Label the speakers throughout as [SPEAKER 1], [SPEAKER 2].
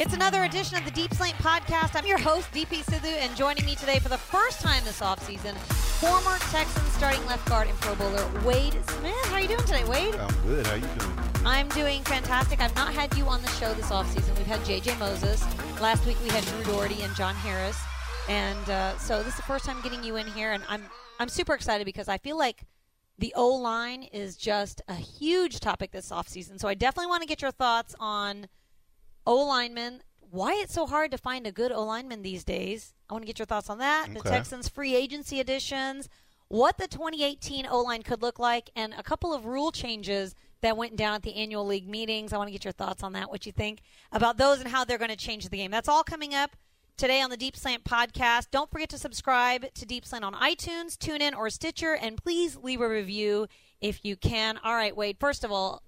[SPEAKER 1] It's another edition of the Deep Slant Podcast. I'm your host, Deepi Sidhu, and joining me today for the first time this offseason, former Texans starting left guard and Pro Bowler Wade Smith. How are you doing today, Wade?
[SPEAKER 2] I'm good. How are you doing?
[SPEAKER 1] I'm doing fantastic. I've not had you on the show this offseason. We've had JJ Moses. Last week we had Drew Dougherty and John Harris. And uh, so this is the first time getting you in here, and I'm I'm super excited because I feel like the O line is just a huge topic this offseason. So I definitely want to get your thoughts on O linemen, why it's so hard to find a good O lineman these days. I want to get your thoughts on that. The Texans free agency additions, what the 2018 O line could look like, and a couple of rule changes that went down at the annual league meetings. I want to get your thoughts on that, what you think about those and how they're going to change the game. That's all coming up today on the Deep Slant podcast. Don't forget to subscribe to Deep Slant on iTunes, TuneIn, or Stitcher, and please leave a review if you can. All right, Wade. First of all,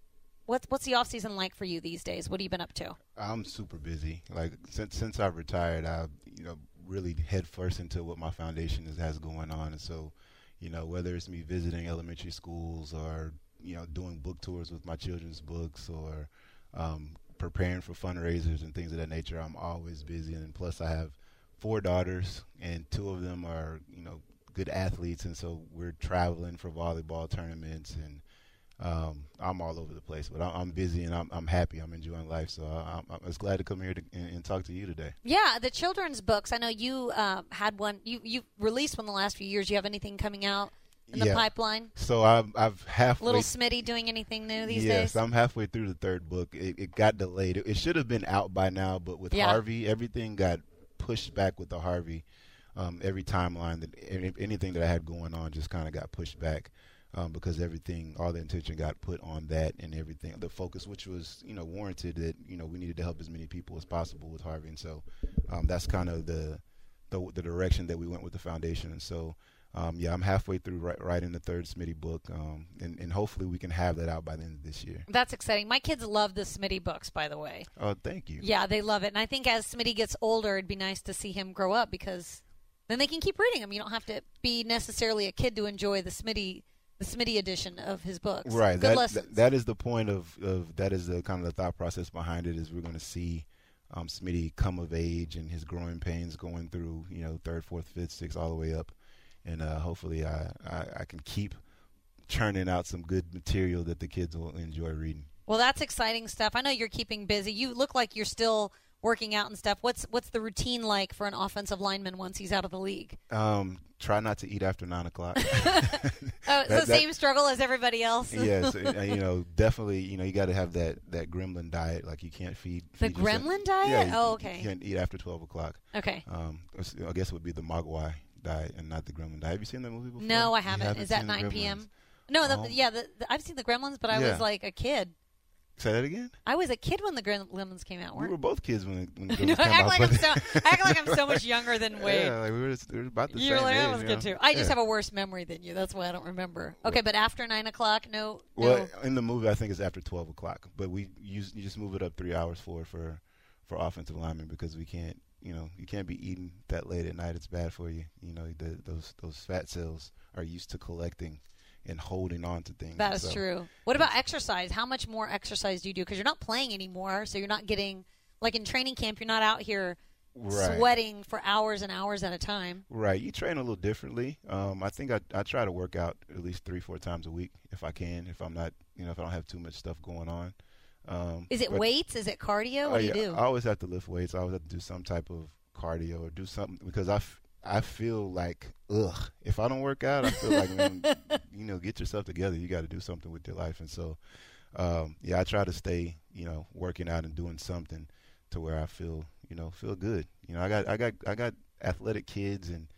[SPEAKER 1] what's what's the off season like for you these days? What have you been up to?
[SPEAKER 2] I'm super busy. Like since since I've retired, I you know really head first into what my foundation is, has going on, and so you know whether it's me visiting elementary schools or you know doing book tours with my children's books or um, preparing for fundraisers and things of that nature, I'm always busy. And plus, I have four daughters, and two of them are you know good athletes, and so we're traveling for volleyball tournaments and um, I'm all over the place, but I- I'm busy and I'm, I'm happy. I'm enjoying life, so I, I'm, I'm just glad to come here to, and, and talk to you today.
[SPEAKER 1] Yeah, the children's books. I know you uh, had one. You you released one the last few years. You have anything coming out in the
[SPEAKER 2] Yeah.
[SPEAKER 1] pipeline?
[SPEAKER 2] So I've, I've halfway.
[SPEAKER 1] Little Smitty doing anything new these
[SPEAKER 2] yes,
[SPEAKER 1] days?
[SPEAKER 2] Yes, I'm halfway through the third book. It, it got delayed. It, it should have been out by now, but with
[SPEAKER 1] Yeah.
[SPEAKER 2] Harvey, everything got pushed back with the Harvey. Um, every timeline that anything that I had going on just kind of got pushed back um, because everything, all the attention got put on that and everything. The focus, which was you know warranted, that you know we needed to help as many people as possible with Harvey, and so um, that's kind of the, the the direction that we went with the foundation. And so um, yeah, I'm halfway through wri- writing the third Smitty book, um, and, and hopefully we can have that out by the end of this year.
[SPEAKER 1] That's exciting. My kids love the Smitty books, by the way.
[SPEAKER 2] Oh, thank you.
[SPEAKER 1] Yeah, they love it. And I think as Smitty gets older, it'd be nice to see him grow up because then they can keep reading them. You don't have to be necessarily a kid to enjoy the Smitty the Smitty edition of his books.
[SPEAKER 2] Right.
[SPEAKER 1] Good
[SPEAKER 2] That,
[SPEAKER 1] lessons.
[SPEAKER 2] that that is the point of, of that is the kind of the thought process behind it is we're going to see um, Smitty come of age and his growing pains going through you know third, fourth, fifth, sixth, all the way up, and uh, hopefully I, I I can keep churning out some good material that the kids will enjoy reading.
[SPEAKER 1] Well, that's exciting stuff. I know you're keeping busy. You look like you're still working out and stuff. What's what's the routine like for an offensive lineman once he's out of the league?
[SPEAKER 2] Um, try not to eat after nine o'clock.
[SPEAKER 1] Oh,
[SPEAKER 2] That-
[SPEAKER 1] the
[SPEAKER 2] that-
[SPEAKER 1] same struggle as everybody else.
[SPEAKER 2] yes, you know, definitely, you know, you got to have that that gremlin diet. Like you can't feed
[SPEAKER 1] The
[SPEAKER 2] feed yourself-
[SPEAKER 1] gremlin diet?
[SPEAKER 2] Yeah, you-
[SPEAKER 1] Oh,
[SPEAKER 2] you
[SPEAKER 1] okay.
[SPEAKER 2] can't eat after twelve o'clock.
[SPEAKER 1] Okay.
[SPEAKER 2] Um, I guess it would be the Mogwai diet and not the Gremlin diet. Have you seen that movie before?
[SPEAKER 1] No, I
[SPEAKER 2] You
[SPEAKER 1] haven't. Is that 9 p.m.? No, the,
[SPEAKER 2] Oh.
[SPEAKER 1] yeah, the, the, I've seen the Gremlins, but I
[SPEAKER 2] Yeah.
[SPEAKER 1] was like a kid.
[SPEAKER 2] Say that again.
[SPEAKER 1] I was a kid when the Gremlins came out.
[SPEAKER 2] We
[SPEAKER 1] weren't
[SPEAKER 2] were both kids when, when the
[SPEAKER 1] I
[SPEAKER 2] Gremlins
[SPEAKER 1] I
[SPEAKER 2] came
[SPEAKER 1] act
[SPEAKER 2] out.
[SPEAKER 1] like I'm so I act like I'm so much younger than Wade.
[SPEAKER 2] Yeah, like we were, just, we were about the
[SPEAKER 1] You're
[SPEAKER 2] same
[SPEAKER 1] like,
[SPEAKER 2] age.
[SPEAKER 1] that was good
[SPEAKER 2] know?
[SPEAKER 1] too. I just have a worse memory than you. That's why I don't remember. Okay, but after nine o'clock, no,
[SPEAKER 2] Well,
[SPEAKER 1] no.
[SPEAKER 2] in the movie, I think it's after twelve o'clock, but we use you just move it up three hours for for for offensive linemen because we can't, you know, you can't be eating that late at night. It's bad for you. You know, the, those those fat cells are used to collecting and holding on to things.
[SPEAKER 1] That is
[SPEAKER 2] So-
[SPEAKER 1] true. What about exercise? How much more exercise do you do? Because you're not playing anymore, so you're not getting like in training camp. You're not out here
[SPEAKER 2] Right.
[SPEAKER 1] sweating for hours and hours at a time.
[SPEAKER 2] Right. You train a little differently. Um, I think I, I try to work out at least three, four times a week if I can, if I'm not, you know, if I don't have too much stuff going on. Um,
[SPEAKER 1] Is it
[SPEAKER 2] but-
[SPEAKER 1] weights? Is it cardio?
[SPEAKER 2] Oh,
[SPEAKER 1] What do you do?
[SPEAKER 2] I always have to lift weights. I always have to do some type of cardio or do something because I, f- I feel like, ugh, if I don't work out, I feel like, man, you know, get yourself together. You got to do something with your life. And so, um, yeah, I try to stay, you know, working out and doing something to where I feel, you know, feel good. You know, I got, I got, I got athletic kids and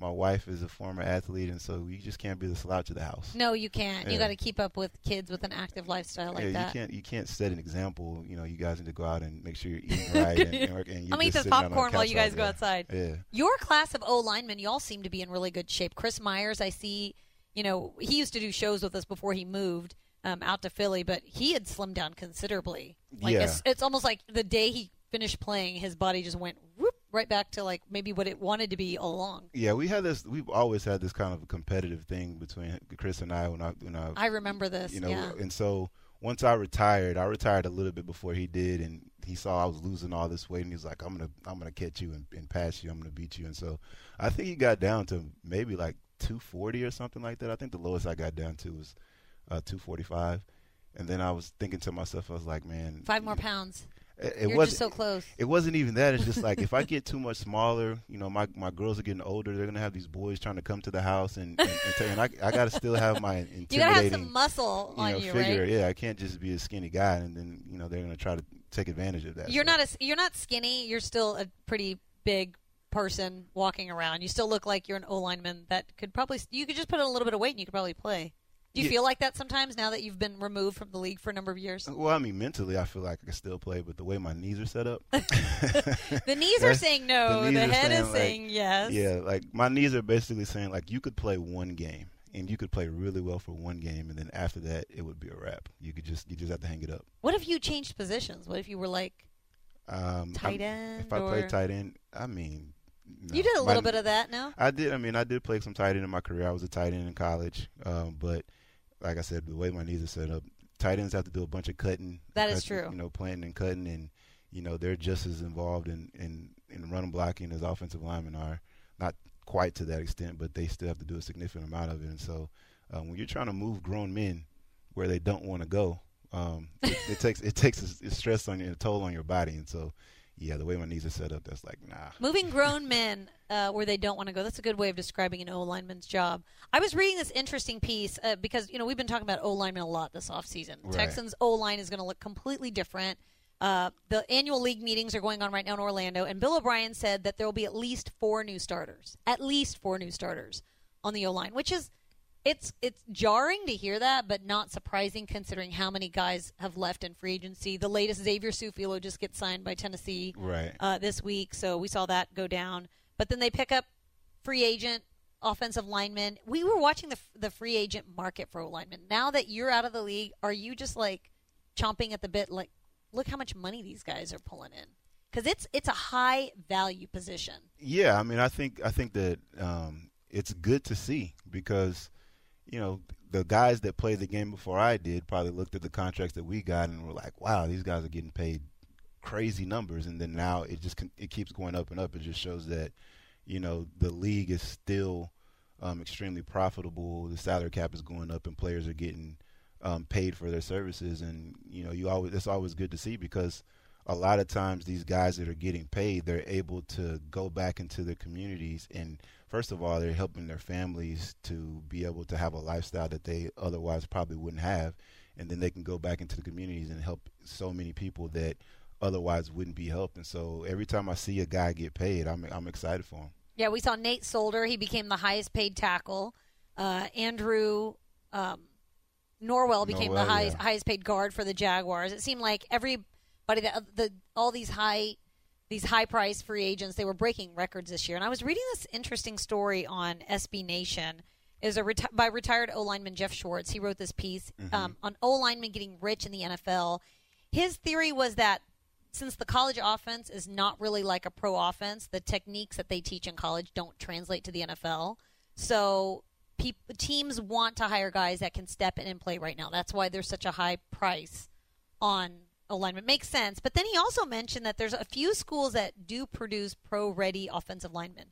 [SPEAKER 2] my wife is a former athlete. And so you just can't be the slouch of the house.
[SPEAKER 1] no, you can't. You got to keep up with kids with an active lifestyle like
[SPEAKER 2] yeah,
[SPEAKER 1] that.
[SPEAKER 2] you can't you can't set an example. You know, you guys need to go out and make sure you're eating right. And, and, and you're
[SPEAKER 1] I'm gonna eat
[SPEAKER 2] just
[SPEAKER 1] this
[SPEAKER 2] sitting out on the
[SPEAKER 1] popcorn while you guys go outside.
[SPEAKER 2] Yeah,
[SPEAKER 1] Your class of O linemen, y'all seem to be in really good shape. Chris Myers, I see, you know, he used to do shows with us before he moved um, out to Philly, but he had slimmed down considerably. Like
[SPEAKER 2] Yeah.
[SPEAKER 1] it's, it's almost like the day he finished playing, his body just went whoop, right back to like maybe what it wanted to be all along.
[SPEAKER 2] yeah. We had this. We've always had this kind of competitive thing between Chris and I when I when I
[SPEAKER 1] I remember this.
[SPEAKER 2] you know,
[SPEAKER 1] yeah.
[SPEAKER 2] and so once I retired, I retired a little bit before he did, and he saw I was losing all this weight, and he's like, "I'm gonna, I'm gonna catch you and, and pass you. I'm gonna beat you." And so, I think he got down to maybe like 240 or something like that. I think the lowest I got down to was uh, 245. And then I was thinking to myself, I was like, man,
[SPEAKER 1] five more pounds.
[SPEAKER 2] It,
[SPEAKER 1] it
[SPEAKER 2] was
[SPEAKER 1] so close.
[SPEAKER 2] It wasn't even that. It's just like if I get too much smaller, you know, my my girls are getting older. They're gonna have these boys trying to come to the house, and and, and, and I I gotta still have my intimidating. You
[SPEAKER 1] gotta have some muscle
[SPEAKER 2] you
[SPEAKER 1] on
[SPEAKER 2] know,
[SPEAKER 1] you,
[SPEAKER 2] figure.
[SPEAKER 1] right?
[SPEAKER 2] Yeah, I can't just be a skinny guy, and then you know they're gonna try to take advantage of that.
[SPEAKER 1] You're
[SPEAKER 2] so.
[SPEAKER 1] not a you're not skinny. You're still a pretty big person walking around. You still look like you're an O lineman that could probably you could just put on a little bit of weight and you could probably play. Do you yeah. feel like that sometimes now that you've been removed from the league for a number of years?
[SPEAKER 2] Well, I mean, mentally, I feel like I can still play, but the way my knees are set up,
[SPEAKER 1] the knees are saying no. The, the head saying is like, saying yes.
[SPEAKER 2] Yeah, like my knees are basically saying like you could play one game and you could play really well for one game, and then after that, it would be a wrap. You could just you just have to hang it up.
[SPEAKER 1] What if you changed positions? What if you were like um, tight end?
[SPEAKER 2] If I played tight end, I mean, no.
[SPEAKER 1] You did a little my, bit of that, no?
[SPEAKER 2] I did. I mean, I did play some tight end in my career. I was a tight end in college, um, but like I said, the way my knees are set up, tight ends have to do a bunch of cutting.
[SPEAKER 1] That
[SPEAKER 2] cutting,
[SPEAKER 1] is true.
[SPEAKER 2] You know, planting and cutting, and you know they're just as involved in in in run blocking as offensive linemen are. Not quite to that extent, but they still have to do a significant amount of it. And so, um, when you're trying to move grown men where they don't want to go, um, it, it, takes it takes a, a stress on you, a toll on your body, and so yeah, the way my knees are set up, that's like nah.
[SPEAKER 1] Moving grown men uh, where they don't want to go. That's a good way of describing an O lineman's job. I was reading this interesting piece uh, because you know we've been talking about O linemen a lot this offseason.
[SPEAKER 2] Right.
[SPEAKER 1] Texans O line is going to look completely different. Uh, the annual league meetings are going on right now in Orlando, and Bill O'Brien said that there will be at least four new starters, at least four new starters on the O line, which is it's it's jarring to hear that, but not surprising considering how many guys have left in free agency. The latest Xavier Su'a-Filo just gets signed by Tennessee
[SPEAKER 2] right.
[SPEAKER 1] uh, this week, so we saw that go down. But then they pick up free agent offensive linemen. We were watching the the free agent market for linemen. Now that you're out of the league, are you just like chomping at the bit? Like, look how much money these guys are pulling in because it's it's a high value position.
[SPEAKER 2] Yeah, I mean, I think I think that um, it's good to see because you know, the guys that played the game before I did probably looked at the contracts that we got and were like, "Wow, these guys are getting paid crazy numbers." And then now it just it keeps going up and up. It just shows that, you know, the league is still um, extremely profitable. The salary cap is going up, and players are getting um, paid for their services. And you know, you always it's always good to see because a lot of times these guys that are getting paid, they're able to go back into their communities and first of all, they're helping their families to be able to have a lifestyle that they otherwise probably wouldn't have, and then they can go back into the communities and help so many people that otherwise wouldn't be helped. And so every time I see a guy get paid, I'm I'm excited for him.
[SPEAKER 1] Yeah, we saw Nate Solder; he became the highest paid tackle. Uh, Andrew um, Norwell became
[SPEAKER 2] Norwell,
[SPEAKER 1] the highest
[SPEAKER 2] yeah.
[SPEAKER 1] highest paid guard for the Jaguars. It seemed like everybody that the all these high these high price free agents. They were breaking records this year. And I was reading this interesting story on SB Nation. Is a reti- by retired O lineman Geoff Schwartz. He wrote this piece
[SPEAKER 2] Mm-hmm.
[SPEAKER 1] um, on O linemen getting rich in the NFL. His theory was that since the college offense is not really like a pro offense, the techniques that they teach in college don't translate to the NFL. So pe- teams want to hire guys that can step in and play right now. That's why there's such a high price on alignment. Makes sense. But then he also mentioned that there's a few schools that do produce pro ready offensive linemen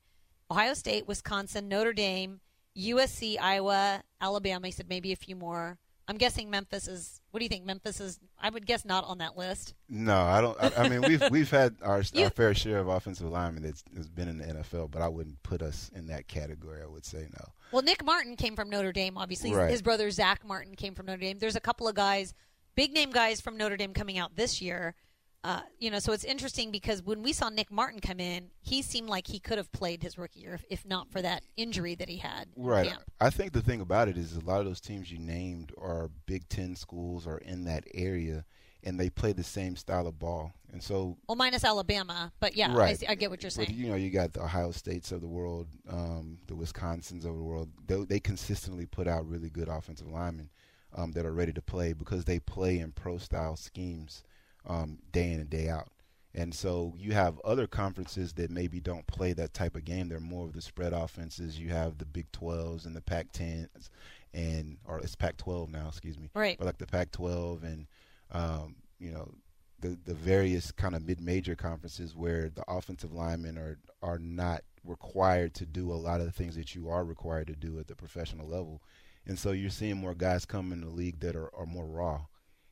[SPEAKER 1] Ohio State, Wisconsin, Notre Dame, USC, Iowa, Alabama. He said maybe a few more. I'm guessing Memphis is. What do you think? Memphis is. I would guess not on that list.
[SPEAKER 2] No, I don't. I, I mean, we've we've had our,
[SPEAKER 1] You-
[SPEAKER 2] our fair share of offensive linemen that's, that's been in the NFL, but I wouldn't put us in that category. I would say no.
[SPEAKER 1] Well, Nick Martin came from Notre Dame. Obviously,
[SPEAKER 2] Right.
[SPEAKER 1] his brother Zack Martin came from Notre Dame. There's a couple of guys, big name guys from Notre Dame coming out this year. Uh, you know, so it's interesting because when we saw Nick Martin come in, he seemed like he could have played his rookie year if, if not for that injury that he had.
[SPEAKER 2] Right.
[SPEAKER 1] camp.
[SPEAKER 2] I think the thing about it is a lot of those teams you named are Big Ten schools or in that area, and they play the same style of ball. And so,
[SPEAKER 1] Well, minus Alabama, but yeah, I,
[SPEAKER 2] right.
[SPEAKER 1] see, I get what you're
[SPEAKER 2] But,
[SPEAKER 1] saying.
[SPEAKER 2] you know, you got the Ohio States of the world, um, the Wisconsins of the world. They, they consistently put out really good offensive linemen um, that are ready to play because they play in pro style schemes um, day in and day out. And so you have other conferences that maybe don't play that type of game. They're more of the spread offenses. You have the Big 12s and the Pac 10s. and or it's Pac-12 now, excuse me.
[SPEAKER 1] Right.
[SPEAKER 2] But like the Pac-12 and um, you know the the various kind of mid-major conferences where the offensive linemen are are not required to do a lot of the things that you are required to do at the professional level, and so you're seeing more guys come in the league that are, are more raw,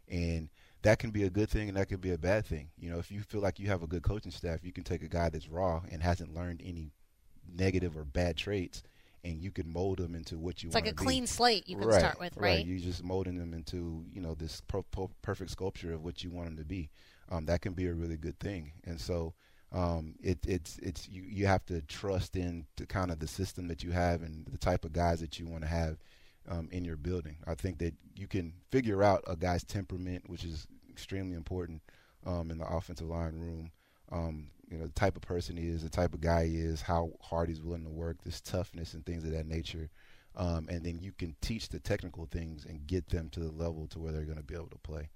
[SPEAKER 2] and that can be a good thing and that could be a bad thing. You know, if you feel like you have a good coaching staff, you can take a guy that's raw and hasn't learned any negative or bad traits and you can mold them into what you
[SPEAKER 1] It's
[SPEAKER 2] want
[SPEAKER 1] like a clean
[SPEAKER 2] be.
[SPEAKER 1] slate you can
[SPEAKER 2] right,
[SPEAKER 1] start with, right?
[SPEAKER 2] You're just molding them into you know this per- per- perfect sculpture of what you want them to be. Um, that can be a really good thing, and so um, it, it's it's you you have to trust in to kind of the system that you have and the type of guys that you want to have um, in your building. I think that you can figure out a guy's temperament, which is extremely important um, in the offensive line room. Um, you know, the type of person he is, the type of guy he is, how hard he's willing to work, this toughness and things of that nature. Um, and then you can teach the technical things and get them to the level to where they're going to be able to play.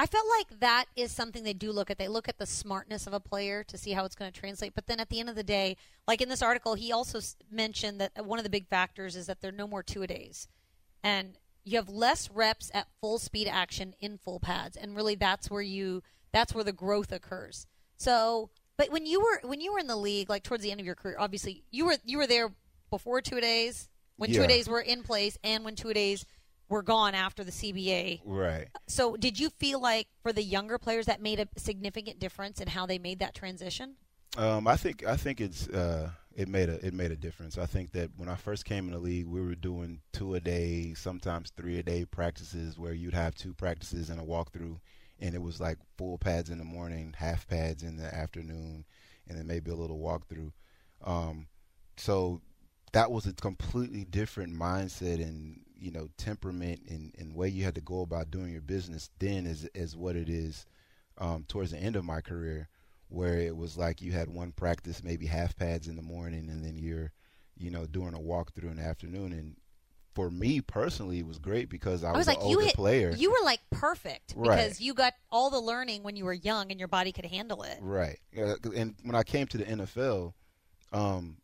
[SPEAKER 1] I felt like that is something they do look at. They look at the smartness of a player to see how it's going to translate. But then at the end of the day, like in this article, he also mentioned that uh, one of the big factors is that there are no more two a days, and you have less reps at full speed action in full pads, and really that's where you that's where the growth occurs. So, but when you were when you were in the league, like towards the end of your career, obviously you were you were there before two a days, when two
[SPEAKER 2] Yeah.
[SPEAKER 1] a days were in place, and when two a days were gone after the CBA.
[SPEAKER 2] Right.
[SPEAKER 1] So, did you feel like for the younger players that made a significant difference in how they made that transition?
[SPEAKER 2] Um, I think I think it's uh, it made a it made a difference. I think that when I first came in the league, we were doing two a day, sometimes three a day practices, where you'd have two practices and a walkthrough, and it was like full pads in the morning, half pads in the afternoon, and then maybe a little walkthrough. Um, so that was a completely different mindset and you know temperament and, and way you had to go about doing your business then is is what it is um, towards the end of my career where it was like you had one practice maybe half pads in the morning and then you're you know doing a walkthrough in the afternoon and for me personally it was great because I,
[SPEAKER 1] I was like, you
[SPEAKER 2] older
[SPEAKER 1] hit,
[SPEAKER 2] player
[SPEAKER 1] you were like perfect
[SPEAKER 2] Right.
[SPEAKER 1] because you got all the learning when you were young and your body could handle it.
[SPEAKER 2] Right. And when I came to the NFL, um,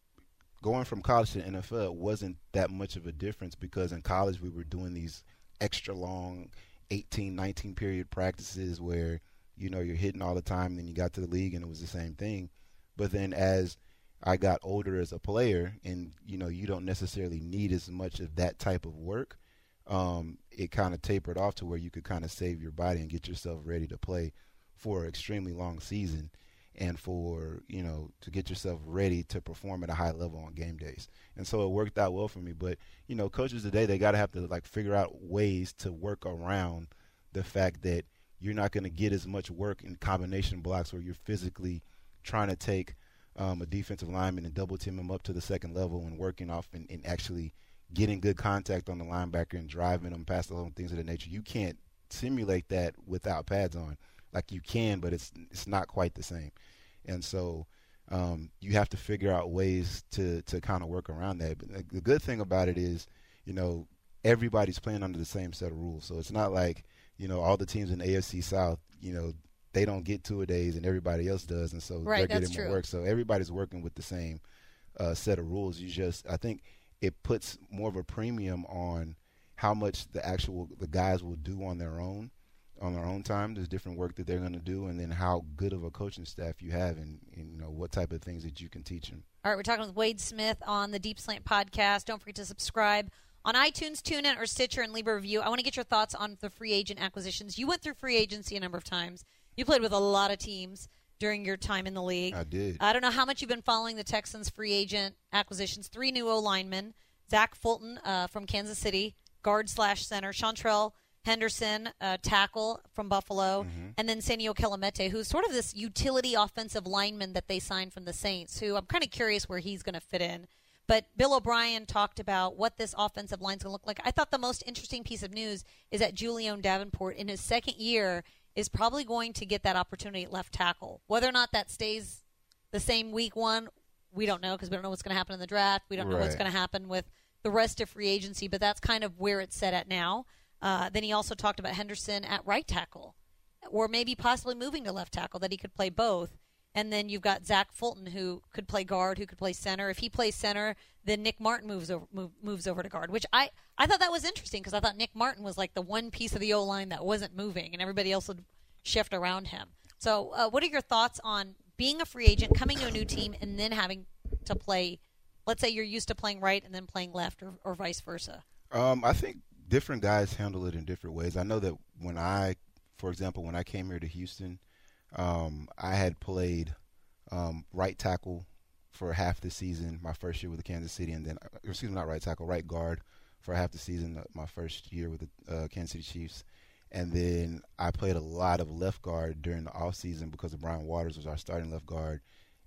[SPEAKER 2] going from college to NFL wasn't that much of a difference because in college we were doing these extra long 18, 19 period practices where, you know, you're hitting all the time and then you got to the league and it was the same thing. But then as I got older as a player and, you know, you don't necessarily need as much of that type of work, um, it kind of tapered off to where you could kind of save your body and get yourself ready to play for an extremely long season and for you know to get yourself ready to perform at a high level on game days. And so it worked out well for me. But you know coaches today they got to have to like figure out ways to work around the fact that you're not going to get as much work in combination blocks where you're physically trying to take um, a defensive lineman and double team him up to the second level and working off and, and actually getting good contact on the linebacker and driving them past the little things of that nature. You can't simulate that without pads on. Like you can, but it's it's not quite the same. And so um, you have to figure out ways to to kind of work around that. But the good thing about it is, you know, everybody's playing under the same set of rules. So it's not like you know all the teams in the AFC South, you know, they don't get two a days and everybody else does, and so
[SPEAKER 1] Right,
[SPEAKER 2] they're getting more
[SPEAKER 1] true.
[SPEAKER 2] work. So everybody's working with the same uh, set of rules. You just, I think, it puts more of a premium on how much the actual the guys will do on their own on their own time. There's different work that they're going to do, and then how good of a coaching staff you have, and, and you know what type of things that you can teach them.
[SPEAKER 1] All right, we're talking with Wade Smith on the Deep Slant podcast. Don't forget to subscribe on iTunes, TuneIn, or Stitcher, and leave a review. I want to get your thoughts on the free agent acquisitions. You went through free agency a number of times. You played with a lot of teams during your time in the league.
[SPEAKER 2] I did.
[SPEAKER 1] I don't know how much you've been following the Texans' free agent acquisitions. Three new O linemen: Zach Fulton uh, from Kansas City, guard slash center; Seantrel Henderson, uh, tackle from Buffalo, and then Senio Kelemete, who's sort of this utility offensive lineman that they signed from the Saints. Who I'm kind of curious where he's going to fit in. But Bill O'Brien talked about what this offensive line's going to look like. I thought the most interesting piece of news is that Julie'n Davenport, in his second year, is probably going to get that opportunity at left tackle. Whether or not that stays the same week one, we don't know because we don't know what's going to happen in the draft. We don't know what's going to happen with the rest of free agency, but that's kind of where it's set at now. Uh, then he also talked about Henderson at right tackle, or maybe possibly moving to left tackle that he could play both. And then you've got Zach Fulton, who could play guard, who could play center. If he plays center, then Nick Martin moves over move, moves over to guard, which I I thought that was interesting because I thought Nick Martin was like the one piece of the O line that wasn't moving, and everybody else would shift around him. So, uh, what are your thoughts on being a free agent, coming to a new team, and then having to play? Let's say you're used to playing right and then playing left, or, or vice versa.
[SPEAKER 2] Um, I think different guys handle it in different ways. I know that when I, for example, when I came here to Houston, um, I had played um, right tackle for half the season my first year with the Kansas City, and then uh, excuse me, not right tackle, right guard for half the season uh, my first year with the uh, Kansas City Chiefs, and then I played a lot of left guard during the off season because of Brian Waters was our starting left guard,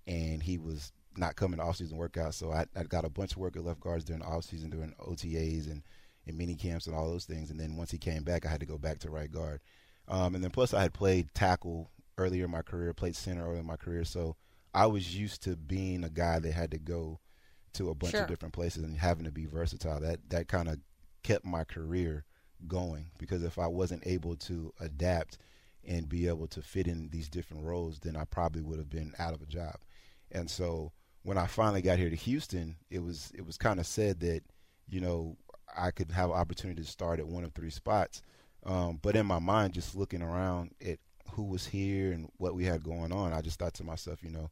[SPEAKER 2] and he was not coming to off season workouts, so I, I got a bunch of work at left guards during the off season during OTAs and in mini camps and all those things, and then once he came back, I had to go back to right guard, um, and then plus I had played tackle earlier in my career, played center earlier in my career, so I was used to being a guy that had to go to a bunch
[SPEAKER 1] Sure.
[SPEAKER 2] of different places and having to be versatile. That that kind of kept my career going because if I wasn't able to adapt and be able to fit in these different roles, then I probably would have been out of a job. And so when I finally got here to Houston, it was it was kind of said that you know I could have an opportunity to start at one of three spots. Um, but in my mind, just looking around at who was here and what we had going on, I just thought to myself, you know,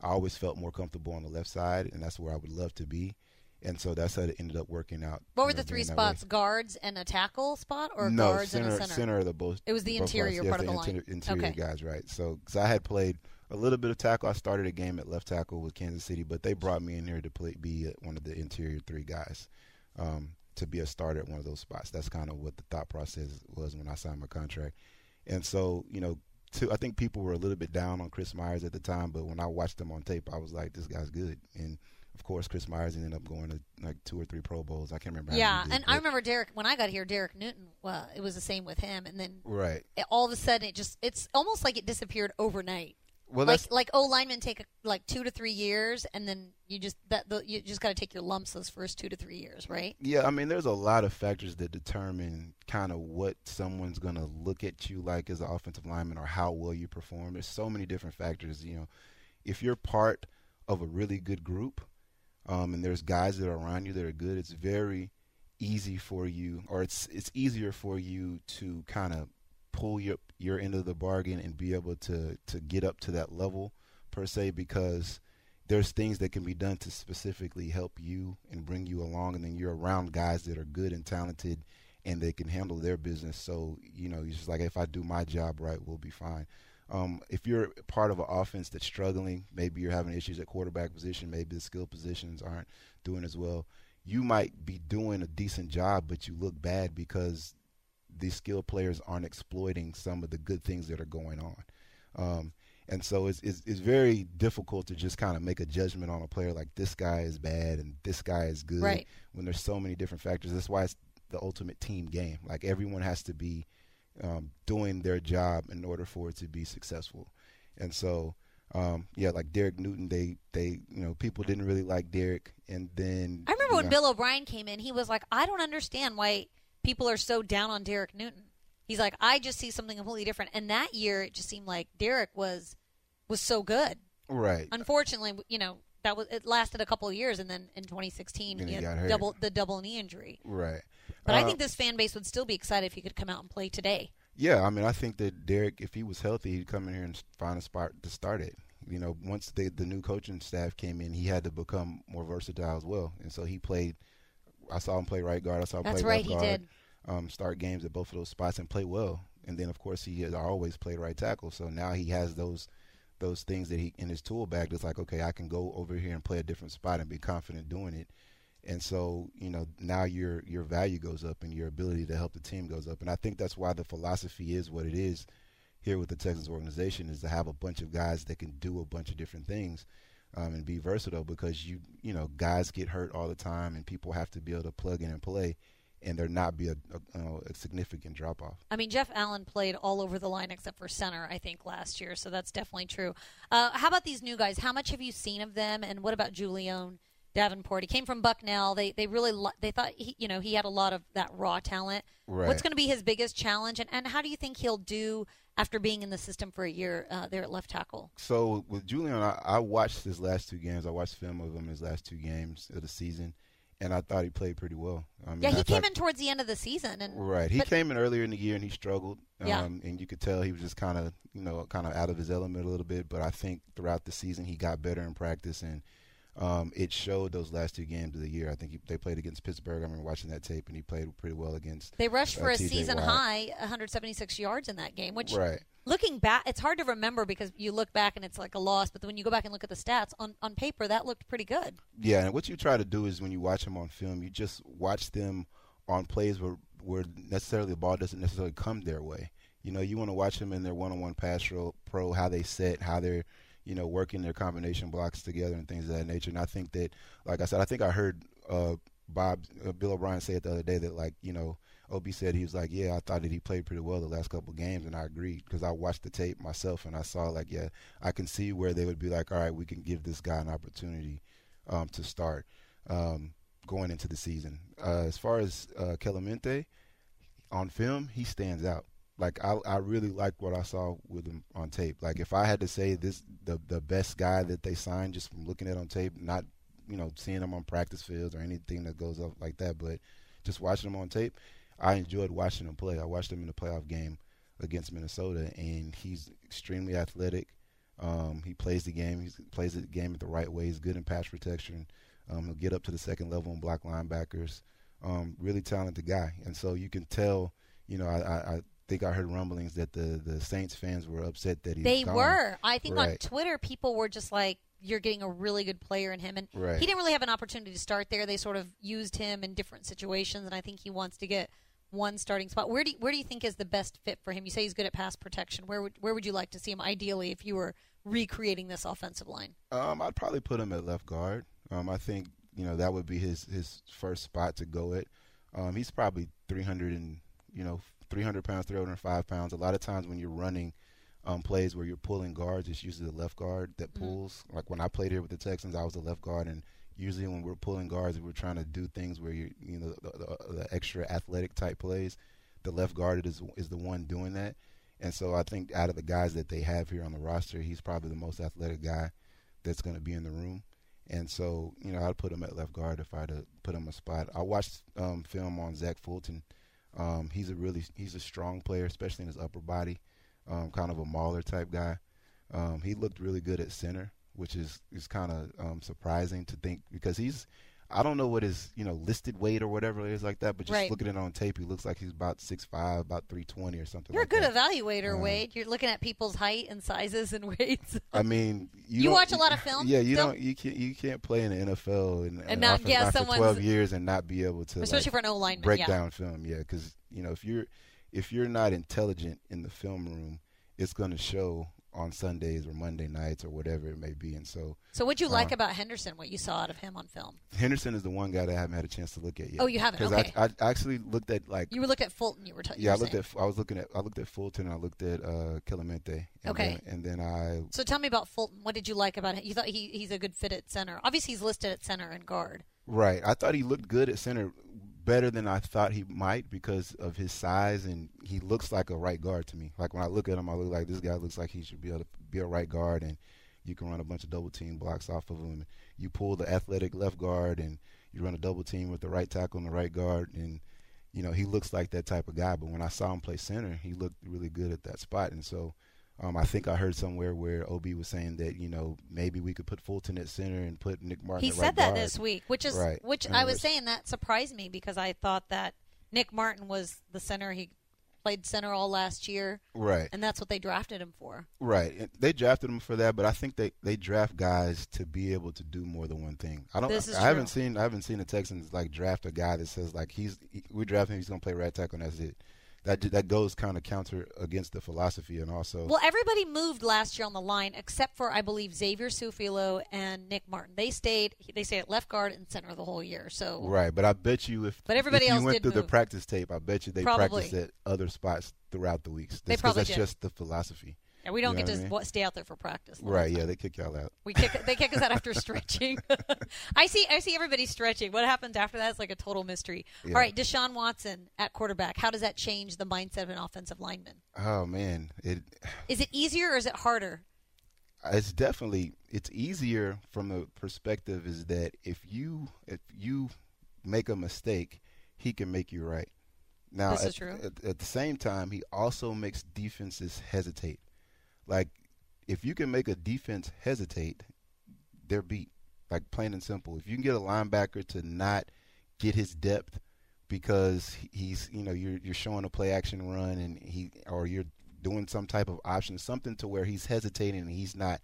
[SPEAKER 2] I always felt more comfortable on the left side, and that's where I would love to be. And so that's how it ended up working out.
[SPEAKER 1] What were
[SPEAKER 2] know,
[SPEAKER 1] the three
[SPEAKER 2] being that way.
[SPEAKER 1] spots? Guards and a tackle spot, or
[SPEAKER 2] no,
[SPEAKER 1] guards
[SPEAKER 2] center,
[SPEAKER 1] and a center?
[SPEAKER 2] center are the both.
[SPEAKER 1] It was the interior part
[SPEAKER 2] Yes,
[SPEAKER 1] of the line.
[SPEAKER 2] Interior
[SPEAKER 1] Okay.
[SPEAKER 2] guys, right? So, because I had played a little bit of tackle, I started a game at left tackle with Kansas City, but they brought me in here to play, be one of the interior three guys, um, to be a starter at one of those spots. That's kind of what the thought process was when I signed my contract. And so, you know, to, I think people were a little bit down on Chris Myers at the time, but when I watched him on tape, I was like, this guy's good. And of course, Chris Myers ended up going to like two or three Pro Bowls. I can't remember.
[SPEAKER 1] Yeah,
[SPEAKER 2] did,
[SPEAKER 1] and I remember Derek when I got here. Derek Newton, well, it was the same with him, and then
[SPEAKER 2] Right.
[SPEAKER 1] it, all of a sudden it just it's almost like it disappeared overnight.
[SPEAKER 2] Well,
[SPEAKER 1] like like O linemen take like two to three years, and then you just that the, you just got to take your lumps those first two to three years, right?
[SPEAKER 2] Yeah, I mean, there's a lot of factors that determine kind of what someone's going to look at you like as an offensive lineman or how well you perform. There's so many different factors. You know, if you're part of a really good group um, and there's guys that are around you that are good, it's very easy for you, or it's it's easier for you to kind of pull your your end of the bargain and be able to to get up to that level per se because there's things that can be done to specifically help you and bring you along and then you're around guys that are good and talented and they can handle their business. So you know you're just like if i do my job right we'll be fine. Um, if you're part of an offense that's struggling maybe you're having issues at quarterback position maybe the skill positions aren't doing as well you might be doing a decent job but you look bad because these skill players aren't exploiting some of the good things that are going on. Um, and so it's, it's it's very difficult to just kind of make a judgment on a player like this guy is bad and this guy is good
[SPEAKER 1] Right.
[SPEAKER 2] when there's so many different factors. That's why it's the ultimate team game. Like everyone has to be um, doing their job in order for it to be successful. And so, um, yeah, like Derek Newton, they they you know people didn't really like Derek, and then
[SPEAKER 1] I remember when
[SPEAKER 2] know-
[SPEAKER 1] Bill O'Brien came in, he was like, I don't understand why people are so down on Derek Newton. He's like, I just see something completely different. And that year, it just seemed like Derek was was so good.
[SPEAKER 2] right
[SPEAKER 1] Unfortunately, you know that was it lasted a couple of years, and then in 2016,
[SPEAKER 2] Then
[SPEAKER 1] he
[SPEAKER 2] he
[SPEAKER 1] had double the double knee injury.
[SPEAKER 2] right.
[SPEAKER 1] But I
[SPEAKER 2] Uh,
[SPEAKER 1] think this fan base would still be excited if he could come out and play today.
[SPEAKER 2] Yeah, I mean, I think that Derek, if he was healthy, he'd come in here and find a spot to start it. You know, once the the new coaching staff came in, he had to become more versatile as well, and so he played. I saw him play right guard. I saw him
[SPEAKER 1] That's
[SPEAKER 2] play
[SPEAKER 1] right,
[SPEAKER 2] left
[SPEAKER 1] he
[SPEAKER 2] guard.
[SPEAKER 1] did.
[SPEAKER 2] Um, start games at both of those spots and play well. And then, of course, he has always played right tackle. So now he has those those things that he in his tool bag. That's like, okay, I can go over here and play a different spot and be confident doing it. And so, you know, now your your value goes up and your ability to help the team goes up. And I think that's why the philosophy is what it is here with the Texans organization is to have a bunch of guys that can do a bunch of different things um, and be versatile because you you know guys get hurt all the time and people have to be able to plug in and play and there not be a, a, you know, a significant drop off.
[SPEAKER 1] I mean, Jeff Allen played all over the line except for center, I think, last year. So that's definitely true. Uh, how about these new guys? How much have you seen of them? And what about Julie'n Davenport. He came from Bucknell. They they really lo- they thought he, you know he had a lot of that raw talent.
[SPEAKER 2] Right.
[SPEAKER 1] What's going to be his biggest challenge, and, and how do you think he'll do after being in the system for a year uh, there at left tackle?
[SPEAKER 2] So with Julie'n, I, I watched his last two games. I watched film of him his last two games of the season, and I thought he played pretty well. I mean,
[SPEAKER 1] Yeah, he
[SPEAKER 2] I
[SPEAKER 1] came
[SPEAKER 2] thought-
[SPEAKER 1] in towards the end of the season, and
[SPEAKER 2] Right. He
[SPEAKER 1] but-
[SPEAKER 2] came in earlier in the year and he struggled. Um,
[SPEAKER 1] Yeah.
[SPEAKER 2] And you could tell he was just kind of, you know, kind of out of his element a little bit. But I think throughout the season he got better in practice and um, it showed those last two games of the year. I think he, they played against Pittsburgh. I remember watching that tape and he played pretty well against.
[SPEAKER 1] they rushed
[SPEAKER 2] uh,
[SPEAKER 1] for a
[SPEAKER 2] TJ
[SPEAKER 1] season
[SPEAKER 2] Watt.
[SPEAKER 1] high 176 yards in that game, which
[SPEAKER 2] Right.
[SPEAKER 1] looking back, it's hard to remember because you look back and it's like a loss. But when you go back and look at the stats on on paper, that looked pretty good.
[SPEAKER 2] Yeah, and what you try to do is when you watch them on film, you just watch them on plays where where necessarily the ball doesn't necessarily come their way. You know, you want to watch them in their one-on-one pass ro- pro, how they set, how they're, you know, working their combination blocks together and things of that nature. And I think that, like I said, I think I heard uh, Bob uh, Bill O'Brien say it the other day that like you know. Ob said he was like, yeah, I thought that he played pretty well the last couple games, and I agreed because I watched the tape myself and I saw like, yeah, I can see where they would be like, all right, we can give this guy an opportunity um, to start um, going into the season. Uh, as far as uh, on film, he stands out. Like I, I really like what I saw with him on tape. Like if I had to say this, the the best guy that they signed just from looking at on tape, not you know seeing him on practice fields or anything that goes up like that, but just watching him on tape, I enjoyed watching him play. I watched him in the playoff game against Minnesota, and he's extremely athletic. Um, he plays the game. He plays the game the right way. He's good in pass protection. Um, he'll get up to the second level and block linebackers. Um, really talented guy, and so you can tell. You know, I, I, I think I heard rumblings that the the Saints fans were upset that he.
[SPEAKER 1] They were. I think on Twitter, people were just like, "You're getting a really good player in him," and
[SPEAKER 2] Right.
[SPEAKER 1] he didn't really have an opportunity to start there. They sort of used him in different situations, and I think he wants to get one starting spot. Where do you, where do you think is the best fit for him? You say he's good at pass protection. Where would where would you like to see him ideally if you were recreating this offensive line?
[SPEAKER 2] Um, I'd probably put him at left guard. Um, I think you know that would be his his first spot to go at. Um, he's probably 300 and you know 300 pounds, 305 pounds. A lot of times when you're running um, plays where you're pulling guards, it's usually the left guard that
[SPEAKER 1] Mm-hmm.
[SPEAKER 2] pulls. Like when I played here with the Texans, I was the left guard, and usually when we're pulling guards, we're trying to do things where you you know the, the, the extra athletic type plays. The left guard is is the one doing that. And so I think out of the guys that they have here on the roster, he's probably the most athletic guy that's going to be in the room. And so, you know, I'd put him at left guard if I had to put him a spot. I watched um, film on Zach Fulton. Um, he's a really he's a strong player, especially in his upper body. Um, kind of a mauler type guy. Um, he looked really good at center, which is is kind of um, surprising to think because he's I don't know what his you know listed weight or whatever it is like that, but just
[SPEAKER 1] Right.
[SPEAKER 2] looking at it on tape, he looks like he's about six five, about three twenty or something.
[SPEAKER 1] You're
[SPEAKER 2] like
[SPEAKER 1] a good
[SPEAKER 2] that.
[SPEAKER 1] evaluator,
[SPEAKER 2] Um,
[SPEAKER 1] Wade. You're looking at people's height and sizes and weights.
[SPEAKER 2] I mean, you,
[SPEAKER 1] You watch a lot of film
[SPEAKER 2] Yeah, you don't. You can't. You can't play in the NFL and,
[SPEAKER 1] And not
[SPEAKER 2] for, for twelve years and not be able to
[SPEAKER 1] Especially
[SPEAKER 2] like,
[SPEAKER 1] for an O line
[SPEAKER 2] break
[SPEAKER 1] yeah.
[SPEAKER 2] down film. Yeah, because you know if you're if you're not intelligent in the film room, it's going to show on Sundays or Monday nights or whatever it may be. And so
[SPEAKER 1] So what'd you like
[SPEAKER 2] Uh,
[SPEAKER 1] about Henderson, what you saw out of him on film?
[SPEAKER 2] Henderson is the one guy that I haven't had a chance to look at yet.
[SPEAKER 1] Oh, you haven't?
[SPEAKER 2] Because
[SPEAKER 1] Okay.
[SPEAKER 2] I, I actually looked at like
[SPEAKER 1] You were looking at Fulton, you were talking
[SPEAKER 2] yeah, I looked at I was looking at I looked at Fulton and I looked at uh Kelemete. And
[SPEAKER 1] Okay.
[SPEAKER 2] Then, and then I
[SPEAKER 1] So tell me about Fulton. What did you like about him? You thought he, he's a good fit at center. Obviously, he's listed at center and guard.
[SPEAKER 2] Right. I thought he looked good at center, better than I thought he might because of his size, and he looks like a right guard to me. Like when I look at him, I look like this guy looks like he should be able to be a right guard, and you can run a bunch of double team blocks off of him. You pull the athletic left guard, and you run a double team with the right tackle and the right guard, and you know he looks like that type of guy. But when I saw him play center, he looked really good at that spot, and so. Um, I think I heard somewhere where Ob was saying that you know maybe we could put Fulton at center and put Nick Martin.
[SPEAKER 1] He said
[SPEAKER 2] right
[SPEAKER 1] that
[SPEAKER 2] guard.
[SPEAKER 1] this week, which is
[SPEAKER 2] Right.
[SPEAKER 1] which I was saying that surprised me because I thought that Nick Martin was the center. He played center all last year,
[SPEAKER 2] Right.
[SPEAKER 1] and that's what they drafted him for.
[SPEAKER 2] Right. They drafted him for that, but I think they, they draft guys to be able to do more than one thing. I don't.
[SPEAKER 1] This is
[SPEAKER 2] I haven't seen. I haven't seen the Texans like draft a guy that says like he's he, we draft him. He's going to play right tackle. and That's it. That that goes kind of counter against the philosophy and also.
[SPEAKER 1] Well, everybody moved last year on the line except for I believe Xavier Su'a-Filo and Nick Martin. They stayed. They stayed at left guard and center the whole year. So
[SPEAKER 2] Right, but I bet you if
[SPEAKER 1] But everybody
[SPEAKER 2] if you
[SPEAKER 1] else
[SPEAKER 2] went through the practice tape, I bet you they
[SPEAKER 1] Probably.
[SPEAKER 2] practiced at other spots throughout the weeks.
[SPEAKER 1] They
[SPEAKER 2] That's 'cause
[SPEAKER 1] probably
[SPEAKER 2] that's
[SPEAKER 1] did.
[SPEAKER 2] just the philosophy.
[SPEAKER 1] And we don't
[SPEAKER 2] You
[SPEAKER 1] get to
[SPEAKER 2] I mean?
[SPEAKER 1] stay out there for practice.
[SPEAKER 2] Right? Yeah, they kick y'all out.
[SPEAKER 1] We kick. They kick us out after stretching. I see. I see everybody stretching. What happens after that is like a total mystery.
[SPEAKER 2] Yeah.
[SPEAKER 1] All right, Deshaun Watson at quarterback. How does that change the mindset of an offensive lineman?
[SPEAKER 2] Oh man, it
[SPEAKER 1] Is it easier or is it harder?
[SPEAKER 2] Uh, it's definitely it's easier from the perspective is that if you if you make a mistake, he can make you right. Now,
[SPEAKER 1] This is
[SPEAKER 2] at,
[SPEAKER 1] true.
[SPEAKER 2] At, at the same time, he also makes defenses hesitate. Like if you can make a defense hesitate, they're beat. Like plain and simple. If you can get a linebacker to not get his depth because he's you know you're you're showing a play action run and he or you're doing some type of option something to where he's hesitating and he's not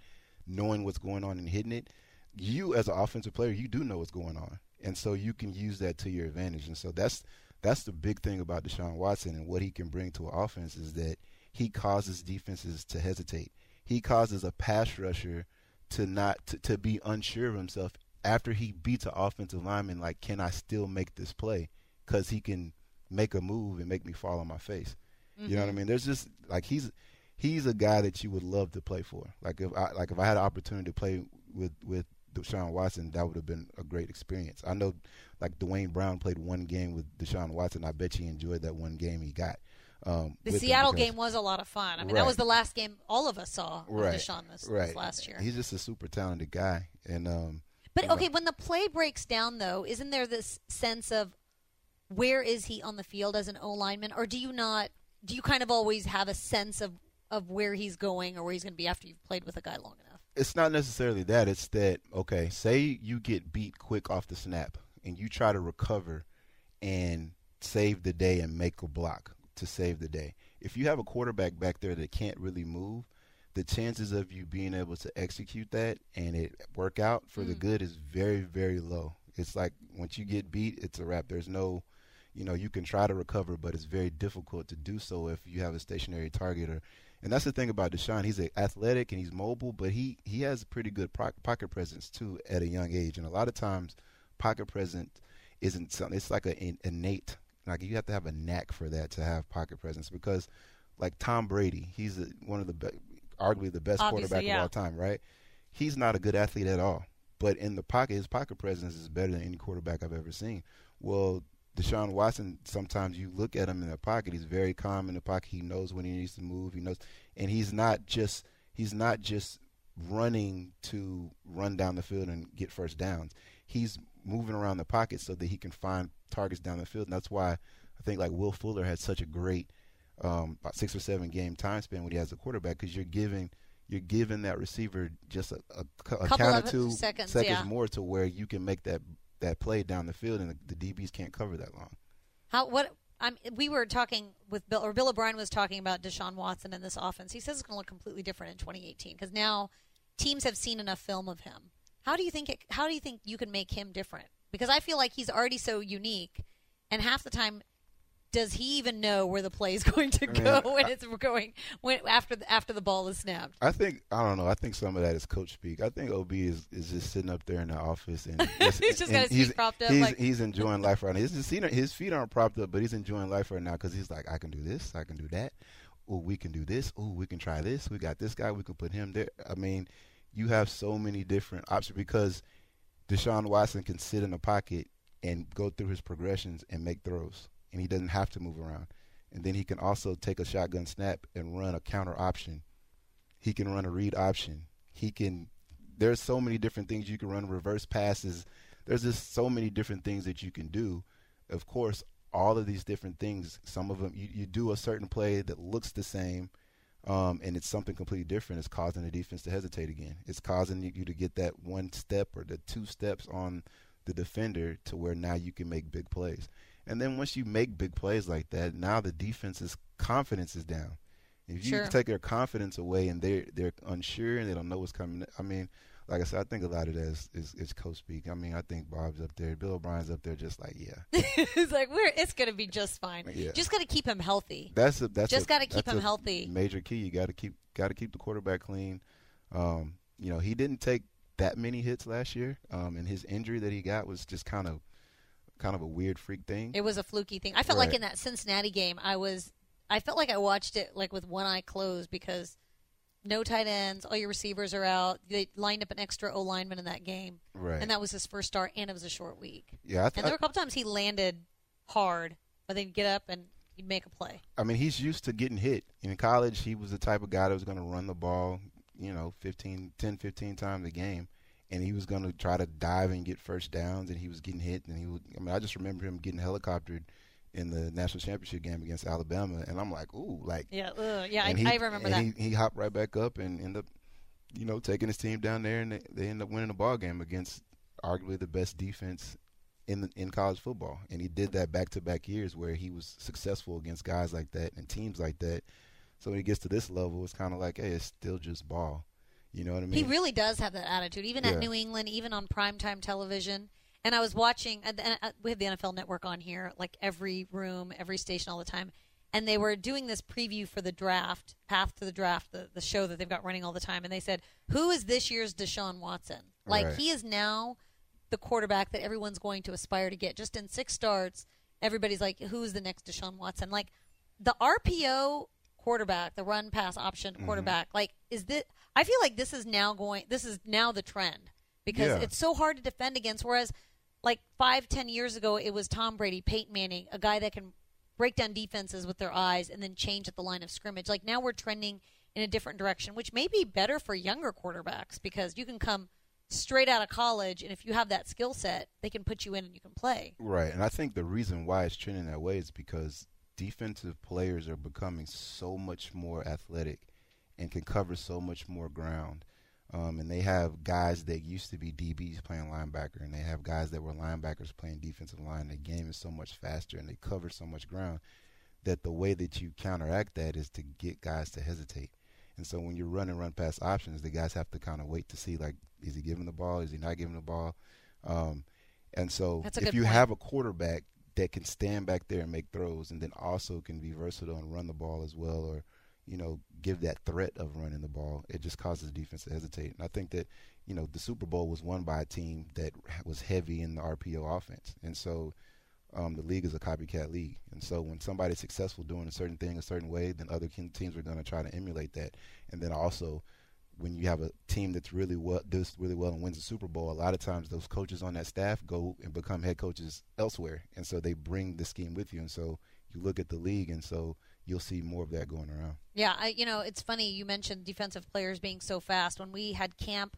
[SPEAKER 2] knowing what's going on and hitting it you as an offensive player you do know what's going on and so you can use that to your advantage and so that's that's the big thing about Deshaun Watson and what he can bring to an offense is that he causes defenses to hesitate he causes a pass rusher to not to, to be unsure of himself after he beats an offensive lineman like can I still make this play because he can make a move and make me fall on my face. You know what I mm-hmm. mean? There's just like he's he's a guy that you would love to play for. Like if I like if I had an opportunity to play with with Deshaun Watson, that would have been a great experience. I know like Duane Brown played one game with Deshaun Watson. I bet he enjoyed that one game he got. Um,
[SPEAKER 1] The Seattle game was a lot of fun. I mean,
[SPEAKER 2] Right.
[SPEAKER 1] that was the last game all of us saw of
[SPEAKER 2] right,
[SPEAKER 1] Deshaun this, this last year.
[SPEAKER 2] He's just a super talented guy, and um,
[SPEAKER 1] But okay, when the play breaks down, though, isn't there this sense of where is he on the field as an O lineman, or do you not? Do you kind of always have a sense of of where he's going or where he's going to be after you've played with a guy long enough?
[SPEAKER 2] it's not necessarily that. It's that okay. Say you get beat quick off the snap, and you try to recover and save the day and make a block to save the day. If you have a quarterback back there that can't really move, the chances of you being able to execute that and it work out for the
[SPEAKER 1] Mm.
[SPEAKER 2] good is very, very low. It's like once you get beat, it's a wrap. There's no, you know, you can try to recover, but it's very difficult to do so if you have a stationary target or and that's the thing about Deshaun. He's athletic and he's mobile, but he he has a pretty good pro- pocket presence too at a young age. And a lot of times, pocket presence isn't something. It's like an innate. Like you have to have a knack for that to have pocket presence because, like Tom Brady, he's a, one of the be- arguably the best
[SPEAKER 1] Obviously,
[SPEAKER 2] quarterback
[SPEAKER 1] yeah.
[SPEAKER 2] of all time. Right? He's not a good athlete at all, but in the pocket, his pocket presence is better than any quarterback I've ever seen. Well, Deshaun Watson, sometimes you look at him in the pocket, he's very calm in the pocket. He knows when he needs to move. He knows, and he's not just he's not just running to run down the field and get first downs. He's moving around the pocket so that he can find targets down the field. And that's why I think like Will Fuller had such a great um, about six or seven game time span when he has a quarterback because you're giving you're giving that receiver just a, a, a count
[SPEAKER 1] of
[SPEAKER 2] or two
[SPEAKER 1] seconds, yeah.
[SPEAKER 2] more to where you can make that that play down the field and the, the DBs can't cover that long.
[SPEAKER 1] How what? I'm, we were talking with Bill, or Bill O'Brien was talking about Deshaun Watson and this offense. He says it's going to look completely different in 2018 because now teams have seen enough film of him. How do you think? It, how do you think you can make him different? Because I feel like he's already so unique, and half the time, does he even know where the play is going to
[SPEAKER 2] I mean,
[SPEAKER 1] go
[SPEAKER 2] I-
[SPEAKER 1] when it's going when after the, after the ball is snapped?
[SPEAKER 2] I think I don't know. I think some of that is coach speak. I think Ob is, is just sitting up there in the office and
[SPEAKER 1] He's just got
[SPEAKER 2] and
[SPEAKER 1] his feet propped up,
[SPEAKER 2] He's,
[SPEAKER 1] like-
[SPEAKER 2] he's enjoying life right now. His, his, feet, his feet aren't propped up, but he's enjoying life right now because he's like, I can do this, I can do that. Oh, we can do this. Oh, we can try this. We got this guy. We can put him there. I mean, you have so many different options because Deshaun Watson can sit in the pocket and go through his progressions and make throws, and he doesn't have to move around. And then he can also take a shotgun snap and run a counter option. He can run a read option. He can. There's so many different things you can run. Reverse passes. There's just so many different things that you can do. Of course, all of these different things. Some of them you, you do a certain play that looks the same, um, and it's something completely different. It's causing the defense to hesitate again. It's causing you to get that one step or the two steps on the defender to where now you can make big plays. And then once you make big plays like that, now the defense's confidence is down. If you
[SPEAKER 1] Sure.
[SPEAKER 2] take their confidence away and they're they're unsure and they don't know what's coming, I mean, like I said, I think a lot of that is, is, is coach speak. I mean, I think Bob's up there, Bill O'Brien's up there, just like yeah,
[SPEAKER 1] it's like we're it's going to be just fine.
[SPEAKER 2] Yeah.
[SPEAKER 1] Just got to keep him healthy.
[SPEAKER 2] that's a, that's
[SPEAKER 1] Just
[SPEAKER 2] a-
[SPEAKER 1] gotta keep him healthy.
[SPEAKER 2] Major key. You got to keep got to keep the quarterback clean. Um, you know, he didn't take that many hits last year, um, and his injury that he got was just kind of kind of a weird freak thing.
[SPEAKER 1] It was a fluky thing. I felt like in that Cincinnati game, I was, I felt like I watched it like with one eye closed because no tight ends, all your receivers are out. They lined up an extra O lineman in that game,
[SPEAKER 2] Right.
[SPEAKER 1] and that was his first start, and it was a short week.
[SPEAKER 2] yeah, I,
[SPEAKER 1] And there were a couple times he landed hard, but then he'd get up and he'd make a play.
[SPEAKER 2] I mean, he's used to getting hit. In college, he was the type of guy that was going to run the ball, you know, 15, 10, 15 times a game. And he was going to try to dive and get first downs, and he was getting hit. And he would, I mean, I just remember him getting helicoptered in the national championship game against Alabama. And I'm like, ooh, like,
[SPEAKER 1] Yeah, ugh, yeah, I,
[SPEAKER 2] he,
[SPEAKER 1] I remember
[SPEAKER 2] and
[SPEAKER 1] that.
[SPEAKER 2] He, he hopped right back up and ended up, you know, taking his team down there, and they, they ended up winning the ball game against arguably the best defense in the, in college football. And he did that back to back years where he was successful against guys like that and teams like that. So when he gets to this level, it's kind of like, hey, it's still just ball. You know what I mean?
[SPEAKER 1] He really does have that attitude, even
[SPEAKER 2] Yeah.
[SPEAKER 1] at New England, even on primetime television. And I was watching, and and, uh, we have the NFL Network on here, like every room, every station, all the time. And they were doing this preview for the draft, Path to the Draft, the, the show that they've got running all the time. And they said, Who is this year's Deshaun Watson? Like,
[SPEAKER 2] Right.
[SPEAKER 1] he is now the quarterback that everyone's going to aspire to get. Just in six starts, everybody's like, Who's the next Deshaun Watson? Like, the RPO quarterback, the run pass option
[SPEAKER 2] Mm-hmm.
[SPEAKER 1] quarterback, like is this I feel like this is now going this is now the trend because
[SPEAKER 2] Yeah.
[SPEAKER 1] it's so hard to defend against whereas like five, ten years ago it was Tom Brady, Peyton Manning, a guy that can break down defenses with their eyes and then change at the line of scrimmage. Like now we're trending in a different direction, which may be better for younger quarterbacks because you can come straight out of college and if you have that skill set, they can put you in and you can play.
[SPEAKER 2] Right, and I think the reason why it's trending that way is because defensive players are becoming so much more athletic and can cover so much more ground. Um, and they have guys that used to be DBs playing linebacker, and they have guys that were linebackers playing defensive line. The game is so much faster, and they cover so much ground that the way that you counteract that is to get guys to hesitate. And so when you're running run pass options, the guys have to kind of wait to see like, is he giving the ball? Is he not giving the ball? Um, and so if you
[SPEAKER 1] point.
[SPEAKER 2] have a quarterback that can stand back there and make throws, and then also can be versatile and run the ball as well, or you know, give that threat of running the ball, it just causes the defense to hesitate. And I think that you know the Super Bowl was won by a team that was heavy in the RPO offense, and so um, the league is a copycat league. And so when somebody's successful doing a certain thing a certain way, then other teams are going to try to emulate that. And then also, when you have a team that's really well does really well and wins the Super Bowl, a lot of times those coaches on that staff go and become head coaches elsewhere, and so they bring the scheme with you. And so you look at the league, and so you'll see more of that going around.
[SPEAKER 1] Yeah, I, you know, it's funny you mentioned defensive players being so fast. When we had camp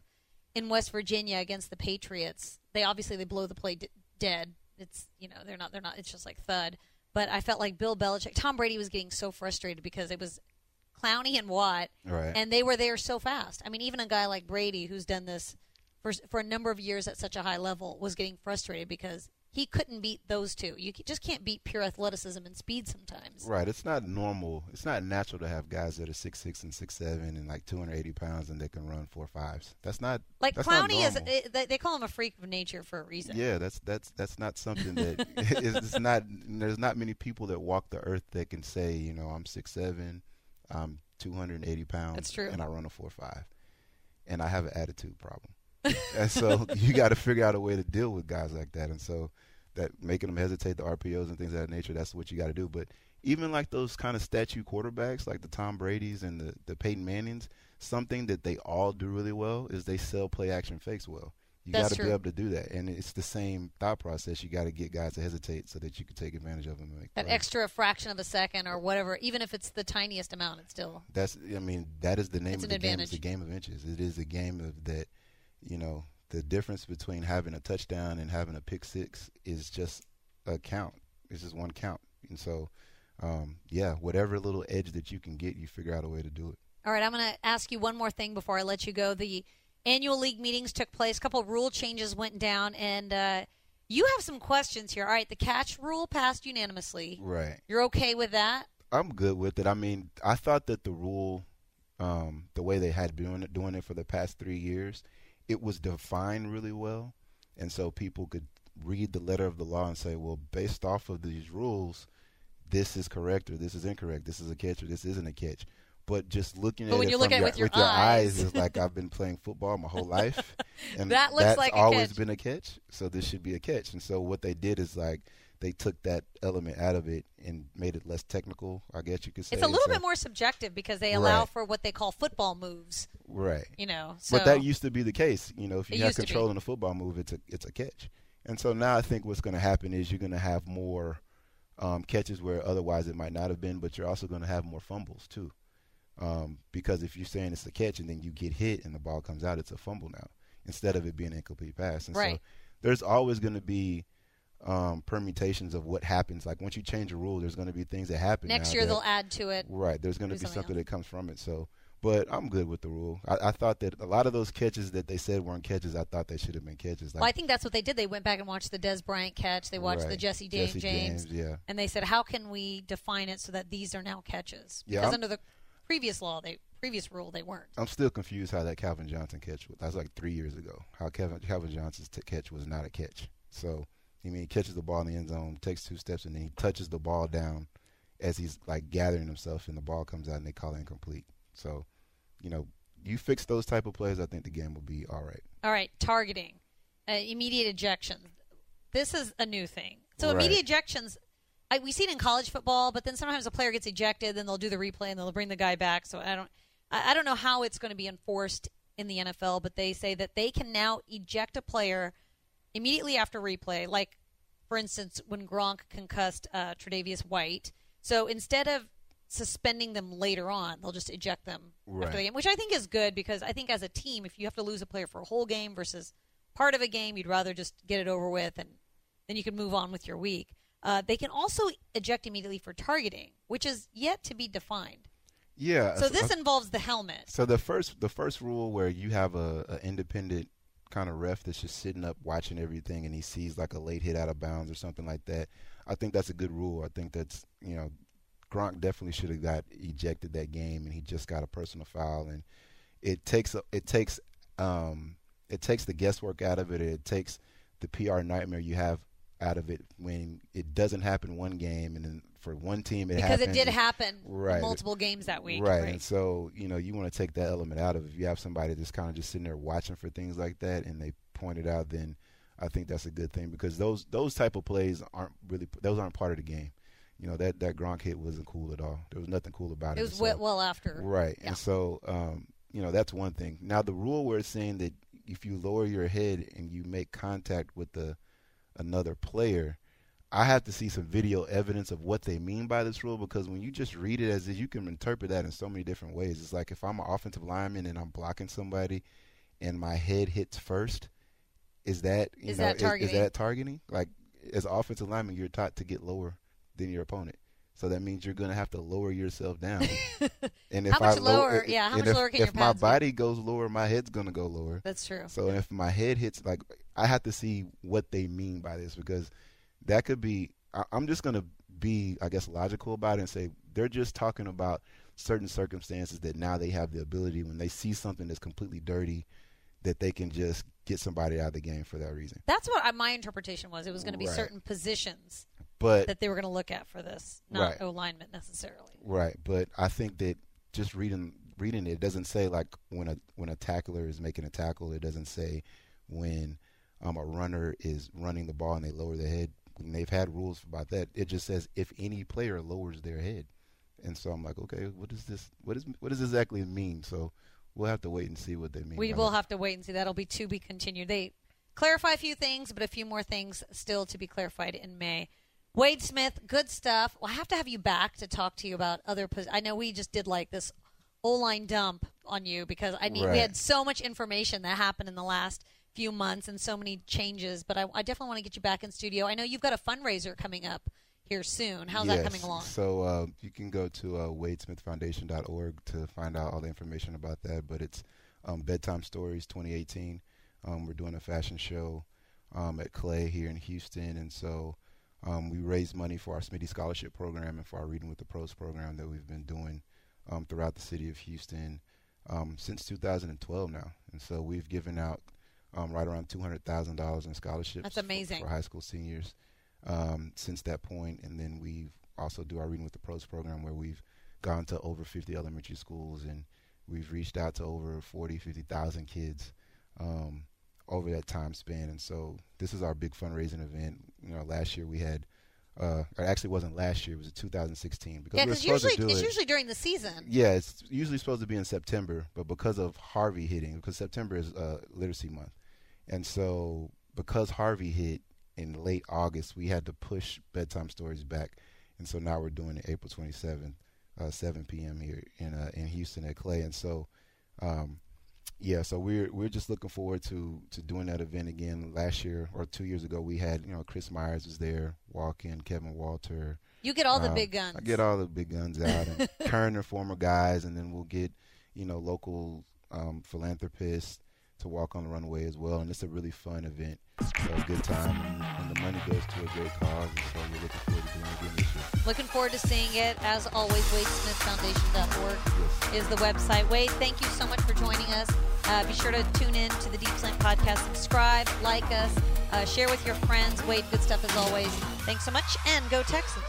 [SPEAKER 1] in West Virginia against the Patriots, they obviously they blow the play d- dead. It's you know they're not they're not. It's just like thud. But I felt like Bill Belichick, Tom Brady was getting so frustrated because it was Clowney and Watt,
[SPEAKER 2] Right.
[SPEAKER 1] and they were there so fast. I mean, even a guy like Brady, who's done this for for a number of years at such a high level, was getting frustrated because he couldn't beat those two. You just can't beat pure athleticism and speed sometimes.
[SPEAKER 2] Right. It's not normal. It's not natural to have guys that are six six and six seven and like two hundred eighty pounds and they can run four fives. That's not
[SPEAKER 1] Like
[SPEAKER 2] that's not
[SPEAKER 1] Clowney is,
[SPEAKER 2] normal.
[SPEAKER 1] they- they call him a freak of nature for a reason.
[SPEAKER 2] Yeah, that's that's that's not something that it's, it's not. There's not many people that walk the earth that can say, you know, I'm six seven, I'm 280 pounds,
[SPEAKER 1] That's true.
[SPEAKER 2] and I run a four five, and I have an attitude problem, and so you got to figure out a way to deal with guys like that, and so that making them hesitate the RPOs and things of that nature. That's what you got to do, but. Even like those kind of statue quarterbacks, like the Tom Brady's and the, the Peyton Mannings, something that they all do really well is they sell play action fakes well. You got to be able to do that, and it's the same thought process. You got to get guys to hesitate so that you can take advantage of them and make
[SPEAKER 1] That
[SPEAKER 2] plays.
[SPEAKER 1] extra fraction of a second or whatever, even if it's the tiniest amount, it's still.
[SPEAKER 2] That's, I mean, that is the name
[SPEAKER 1] It's
[SPEAKER 2] of the game. It's a game of inches. It is a game of that. You know, the difference between having a touchdown and having a pick six is just a count. It's just one count, and so, um, yeah, whatever little edge that you can get, you figure out a way to do it.
[SPEAKER 1] All right, I'm going to ask you one more thing before I let you go. The annual league meetings took place. A couple rule changes went down, and uh, you have some questions here. All right, the catch rule passed unanimously.
[SPEAKER 2] Right.
[SPEAKER 1] You're okay with that?
[SPEAKER 2] I'm good with it. I mean, I thought that the rule, um, the way they had been doing it, doing it for the past three years, it was defined really well, and so people could read the letter of the law and say, well, based off of these rules, this is correct or this is incorrect. This is a catch or this isn't a catch. But just looking
[SPEAKER 1] But
[SPEAKER 2] at
[SPEAKER 1] when
[SPEAKER 2] it
[SPEAKER 1] you look at it
[SPEAKER 2] your,
[SPEAKER 1] with your eyes.
[SPEAKER 2] is like I've been playing football my whole life, and
[SPEAKER 1] That looks
[SPEAKER 2] that's
[SPEAKER 1] like
[SPEAKER 2] always
[SPEAKER 1] catch.
[SPEAKER 2] been a catch. So this should be a catch. And so what they did is like they took that element out of it and made it less technical. I guess you could say
[SPEAKER 1] It's a little
[SPEAKER 2] So-
[SPEAKER 1] bit more subjective because they allow
[SPEAKER 2] Right.
[SPEAKER 1] for what they call football moves.
[SPEAKER 2] right.
[SPEAKER 1] You know, so
[SPEAKER 2] But that used to be the case. You know, if
[SPEAKER 1] It
[SPEAKER 2] you have control in a football move, it's a it's a catch. And so now I think what's going to happen is you're going to have more um, catches where otherwise it might not have been, but you're also going to have more fumbles too. Um, because if you're saying it's a catch and then you get hit and the ball comes out, it's a fumble now instead of it being an incomplete pass. And so
[SPEAKER 1] Right.
[SPEAKER 2] there's always going to be um, permutations of what happens. Like once you change a rule, there's going to be things that happen.
[SPEAKER 1] next year
[SPEAKER 2] that-
[SPEAKER 1] they'll add to it.
[SPEAKER 2] Right. There's going to be
[SPEAKER 1] something
[SPEAKER 2] that comes from it. So, but I'm good with the rule. I, I thought that a lot of those catches that they said weren't catches, I thought they should have been catches. Like
[SPEAKER 1] Well, I think that's what they did. They went back and watched the Dez Bryant catch. They watched the
[SPEAKER 2] Right.
[SPEAKER 1] Jesse James,
[SPEAKER 2] Jesse
[SPEAKER 1] James,
[SPEAKER 2] yeah.
[SPEAKER 1] and they said, "How can we define it so that these are now catches?"
[SPEAKER 2] Yeah,
[SPEAKER 1] Because
[SPEAKER 2] I'm-
[SPEAKER 1] under the previous law, they previous rule, they weren't.
[SPEAKER 2] I'm still confused how that Calvin Johnson catch was. That was like three years ago. How Kevin Calvin Johnson's t- catch was not a catch. So, I mean, he catches the ball in the end zone, takes two steps, and then he touches the ball down as he's like gathering himself, and the ball comes out, and they call it incomplete. So, you know, you fix those type of plays, I think the game will be all right.
[SPEAKER 1] All right, targeting, uh, immediate ejection. This is a new thing. So
[SPEAKER 2] Right.
[SPEAKER 1] immediate ejections, I, we see it in college football, but then sometimes a player gets ejected, then they'll do the replay and they'll bring the guy back. So I don't, I, I don't know how it's going to be enforced in the NFL, but they say that they can now eject a player immediately after replay, like for instance when Gronk concussed uh, Tre'Davious White. So instead of suspending them later on, they'll just eject them after the game, which I think is good because I think as a team, if you have to lose a player for a whole game versus part of a game, you'd rather just get it over with and then you can move on with your week. Uh, they can also eject immediately for targeting, which is yet to be defined.
[SPEAKER 2] Yeah.
[SPEAKER 1] So this involves the helmet.
[SPEAKER 2] So the first the first rule where you have a, a independent kind of ref that's just sitting up watching everything and he sees like a late hit out of bounds or something like that. I think that's a good rule. I think that's you know Gronk definitely should have got ejected that game and he just got a personal foul and it takes it takes um it takes the guesswork out of it. It takes the PR nightmare you have out of it when it doesn't happen one game and then for one team it
[SPEAKER 1] Because
[SPEAKER 2] happens
[SPEAKER 1] it did happen
[SPEAKER 2] Right.
[SPEAKER 1] multiple games that week.
[SPEAKER 2] Right. And so, you know, you want to take that element out of it. If you have somebody that's kind of just sitting there watching for things like that and they point it out, then I think that's a good thing because those those type of plays aren't really those aren't part of the game. You know, that that Gronk hit wasn't cool at all. There was nothing cool about it.
[SPEAKER 1] It was
[SPEAKER 2] So-
[SPEAKER 1] well after.
[SPEAKER 2] Right.
[SPEAKER 1] Yeah.
[SPEAKER 2] And so, um, you know, that's one thing. Now, the rule where it's saying that if you lower your head and you make contact with the another player, I have to see some video evidence of what they mean by this rule because when you just read it as is, you can interpret that in so many different ways. It's like if I'm an offensive lineman and I'm blocking somebody and my head hits first, is that you
[SPEAKER 1] Is
[SPEAKER 2] know
[SPEAKER 1] that
[SPEAKER 2] is,
[SPEAKER 1] targeting?
[SPEAKER 2] that targeting? Like as offensive lineman, you're taught to get lower than your opponent. So that means you're going to have to lower yourself down. and if
[SPEAKER 1] How much
[SPEAKER 2] I low-
[SPEAKER 1] lower-
[SPEAKER 2] and
[SPEAKER 1] yeah, how much
[SPEAKER 2] if,
[SPEAKER 1] lower can
[SPEAKER 2] if
[SPEAKER 1] your
[SPEAKER 2] my
[SPEAKER 1] pads be?
[SPEAKER 2] body goes lower, my head's going to go lower.
[SPEAKER 1] That's true.
[SPEAKER 2] So if my head hits, like I have to see what they mean by this because that could be. I, I'm just gonna be, I guess, logical about it and say they're just talking about certain circumstances that now they have the ability when they see something that's completely dirty that they can just get somebody out of the game for that reason.
[SPEAKER 1] That's what I, my interpretation was. It was going to be
[SPEAKER 2] Right.
[SPEAKER 1] certain positions
[SPEAKER 2] But
[SPEAKER 1] that they were going to look at for this, not
[SPEAKER 2] Right.
[SPEAKER 1] alignment necessarily.
[SPEAKER 2] Right, but I think that just reading reading it, it doesn't say like when a when a tackler is making a tackle. It doesn't say when um, a runner is running the ball and they lower their head. And they've had rules about that. It just says if any player lowers their head, and so I'm like, okay, what does this what is what does exactly mean? So we'll have to wait and see what they mean.
[SPEAKER 1] We will have to wait and see. That'll be to be continued. They clarify a few things, but a few more things still to be clarified in May. Wade Smith, good stuff. Well, I have to have you back to talk to you about other. Pos- I know we just did like this O line dump on you because I need. We had so much information that happened in the last few months and so many changes. But I, I definitely want to get you back in studio. I know you've got a fundraiser coming up here soon. How's that coming along?
[SPEAKER 2] So uh, you can go to uh, wadesmithfoundation.org to find out all the information about that. But it's um, Bedtime Stories 2018. Um, we're doing a fashion show um, at Clay here in Houston, and so um, we raise money for our Smitty Scholarship Program and for our Reading with the Pros program that we've been doing um, throughout the city of Houston um, since 2012 now. And so we've given out um, right around $200,000 in scholarships
[SPEAKER 1] That's amazing.
[SPEAKER 2] for high school seniors um, since that point, and then we've also do our Reading with the Pros program where we've gone to over 50 elementary schools and we've reached out to over 40, 50,000 kids um, over that time span. And so this is our big fundraising event. You know, last year we had Uh, it actually wasn't last year; it was 2016 because
[SPEAKER 1] Yeah,
[SPEAKER 2] we were
[SPEAKER 1] because usually
[SPEAKER 2] to do
[SPEAKER 1] it's
[SPEAKER 2] it.
[SPEAKER 1] usually during the season.
[SPEAKER 2] Yeah, it's usually supposed to be in September, but because of Harvey hitting, because September is uh, Literacy Month, and so because Harvey hit in late August, we had to push bedtime stories back, and so now we're doing it April 27th, uh, 7 p.m. here in uh, in Houston at Clay, and so. Um, yeah, so we're we're just looking forward to to doing that event again. Last year or two years ago, we had you know Chris Myers was there, walking, Kevin Walter,
[SPEAKER 1] You get all the
[SPEAKER 2] um,
[SPEAKER 1] big guns.
[SPEAKER 2] I get all the big guns out, and current and former guys, and then we'll get, you know, local um, philanthropists to walk on the runway as well. And it's a really fun event, so a good time, and, and the money goes to a great cause. And so we're looking forward to doing it again this year.
[SPEAKER 1] Looking forward to seeing it. As always, WadeSmithFoundation.org
[SPEAKER 2] Yes.
[SPEAKER 1] is the website. Wade, thank you so much for joining us. Uh, be sure to tune in to the Deep Slant podcast. Subscribe, like us, uh, share with your friends. Wade, good stuff as always. Thanks so much, and go Texans.